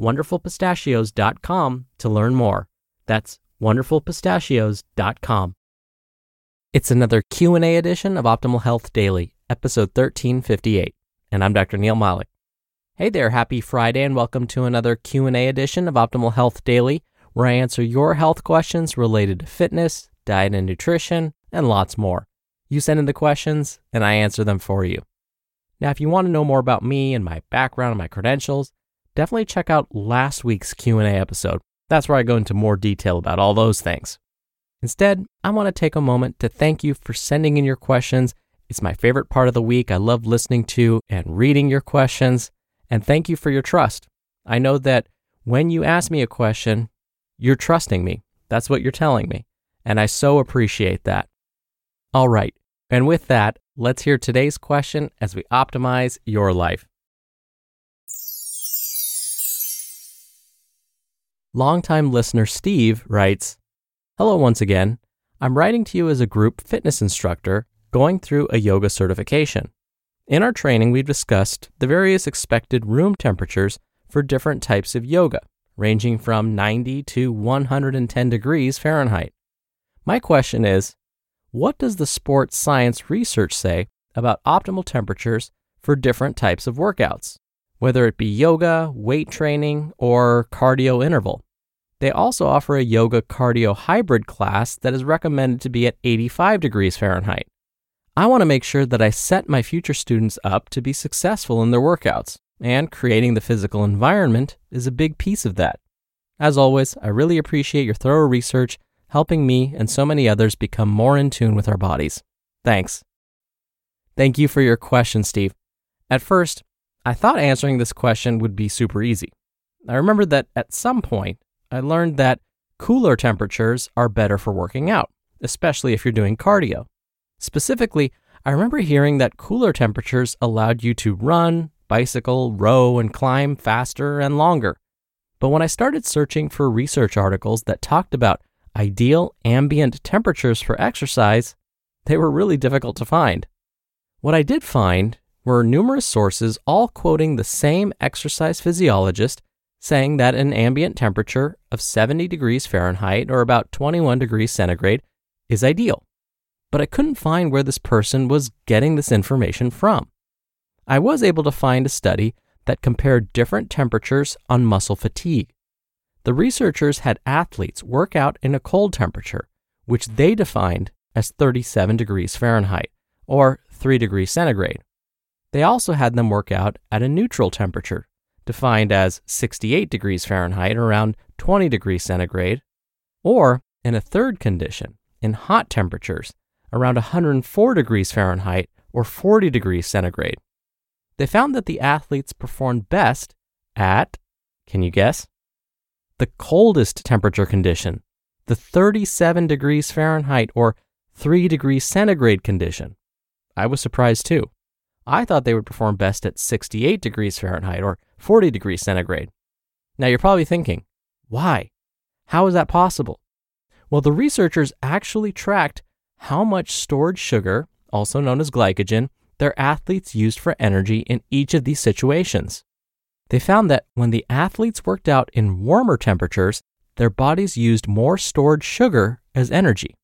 wonderfulpistachios.com to learn more. That's wonderfulpistachios.com. It's another Q&A edition of Optimal Health Daily, episode 1358, and I'm Dr. Neal Malik. Hey there, happy Friday and welcome to another Q&A edition of Optimal Health Daily, where I answer your health questions related to fitness, diet and nutrition, and lots more. You send in the questions and I answer them for you. Now, if you want to know more about me and my background and my credentials, definitely check out last week's Q&A episode. That's where I go into more detail about all those things. Instead, I want to take a moment to thank you for sending in your questions. It's my favorite part of the week. I love listening to and reading your questions. And thank you for your trust. I know that when you ask me a question, you're trusting me. That's what you're telling me. And I so appreciate that. All right. And with that, let's hear today's question as we optimize your life. Longtime listener Steve writes Hello once again. I'm writing to you as a group fitness instructor going through a yoga certification. In our training, we've discussed the various expected room temperatures for different types of yoga, ranging from 90 to 110 degrees Fahrenheit. My question is what does the sports science research say about optimal temperatures for different types of workouts? Whether it be yoga, weight training, or cardio interval. They also offer a yoga cardio hybrid class that is recommended to be at 85 degrees Fahrenheit. I want to make sure that I set my future students up to be successful in their workouts, and creating the physical environment is a big piece of that. As always, I really appreciate your thorough research, helping me and so many others become more in tune with our bodies. Thanks. Thank you for your question, Steve. At first, I thought answering this question would be super easy. I remember that at some point, I learned that cooler temperatures are better for working out, especially if you're doing cardio. Specifically, I remember hearing that cooler temperatures allowed you to run, bicycle, row, and climb faster and longer. But when I started searching for research articles that talked about ideal ambient temperatures for exercise, they were really difficult to find. What I did find were numerous sources all quoting the same exercise physiologist saying that an ambient temperature of 70 degrees Fahrenheit or about 21 degrees centigrade is ideal. But I couldn't find where this person was getting this information from. I was able to find a study that compared different temperatures on muscle fatigue. The researchers had athletes work out in a cold temperature, which they defined as 37 degrees Fahrenheit or 3 degrees centigrade. They also had them work out at a neutral temperature, defined as 68 degrees Fahrenheit around 20 degrees centigrade, or in a third condition, in hot temperatures, around 104 degrees Fahrenheit or 40 degrees centigrade. They found that the athletes performed best at, can you guess? The coldest temperature condition, the 37 degrees Fahrenheit or 3 degrees centigrade condition. I was surprised too. I thought they would perform best at 68 degrees Fahrenheit or 40 degrees centigrade. Now you're probably thinking, why? How is that possible? Well, the researchers actually tracked how much stored sugar, also known as glycogen, their athletes used for energy in each of these situations. They found that when the athletes worked out in warmer temperatures, their bodies used more stored sugar as energy.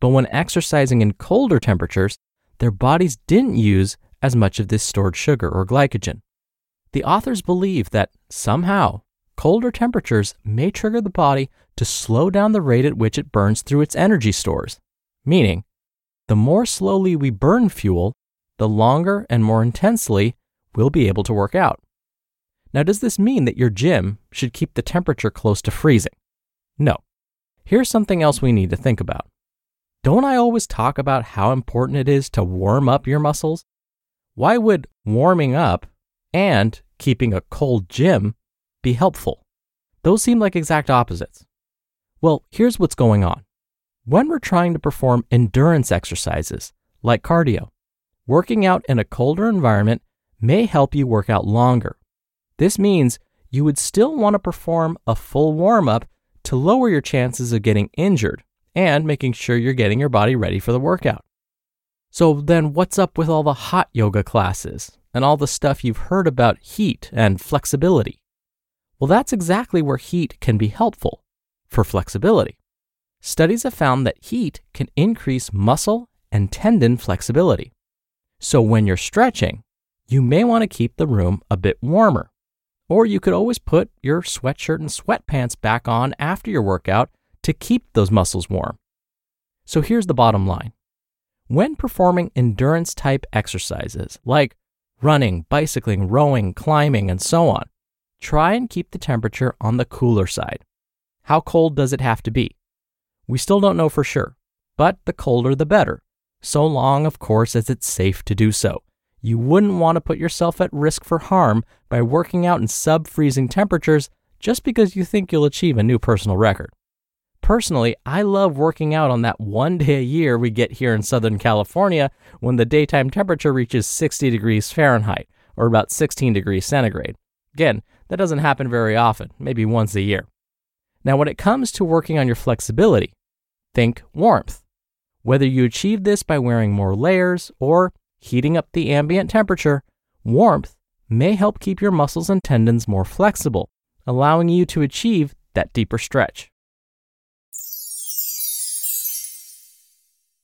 But when exercising in colder temperatures, their bodies didn't use as much of this stored sugar or glycogen. The authors believe that somehow colder temperatures may trigger the body to slow down the rate at which it burns through its energy stores. Meaning, the more slowly we burn fuel, the longer and more intensely we'll be able to work out. Now, does this mean that your gym should keep the temperature close to freezing? No. Here's something else we need to think about. Don't I always talk about how important it is to warm up your muscles? Why would warming up and keeping a cold gym be helpful? Those seem like exact opposites. Well, here's what's going on. When we're trying to perform endurance exercises, like cardio, working out in a colder environment may help you work out longer. This means you would still want to perform a full warm up to lower your chances of getting injured and making sure you're getting your body ready for the workout. So, then what's up with all the hot yoga classes and all the stuff you've heard about heat and flexibility? Well, that's exactly where heat can be helpful for flexibility. Studies have found that heat can increase muscle and tendon flexibility. So, when you're stretching, you may want to keep the room a bit warmer. Or you could always put your sweatshirt and sweatpants back on after your workout to keep those muscles warm. So here's the bottom line. When performing endurance type exercises like running, bicycling, rowing, climbing, and so on, try and keep the temperature on the cooler side. How cold does it have to be? We still don't know for sure, but the colder the better, so long, of course, as it's safe to do so. You wouldn't want to put yourself at risk for harm by working out in sub freezing temperatures just because you think you'll achieve a new personal record. Personally, I love working out on that one day a year we get here in Southern California when the daytime temperature reaches 60 degrees Fahrenheit, or about 16 degrees centigrade. Again, that doesn't happen very often, maybe once a year. Now, when it comes to working on your flexibility, think warmth. Whether you achieve this by wearing more layers or heating up the ambient temperature, warmth may help keep your muscles and tendons more flexible, allowing you to achieve that deeper stretch.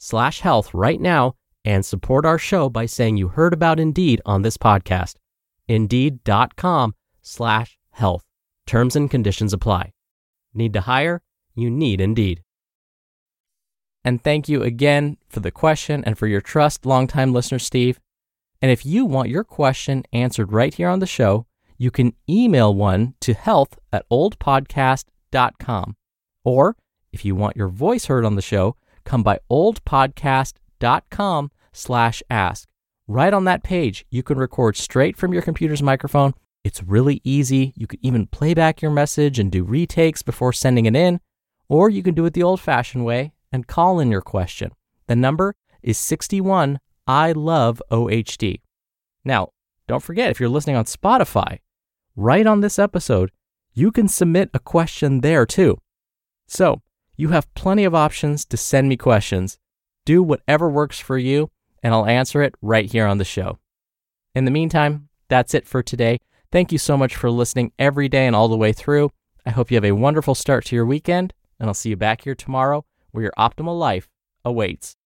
slash health right now and support our show by saying you heard about Indeed on this podcast. Indeed.com slash health. Terms and conditions apply. Need to hire? You need Indeed. And thank you again for the question and for your trust, longtime listener Steve. And if you want your question answered right here on the show, you can email one to health at oldpodcast.com. Or if you want your voice heard on the show, come by oldpodcast.com slash ask. Right on that page, you can record straight from your computer's microphone. It's really easy. You can even play back your message and do retakes before sending it in. Or you can do it the old fashioned way and call in your question. The number is 61 I love OHD. Now, don't forget if you're listening on Spotify, right on this episode, you can submit a question there too. So, you have plenty of options to send me questions. Do whatever works for you, and I'll answer it right here on the show. In the meantime, that's it for today. Thank you so much for listening every day and all the way through. I hope you have a wonderful start to your weekend, and I'll see you back here tomorrow where your optimal life awaits.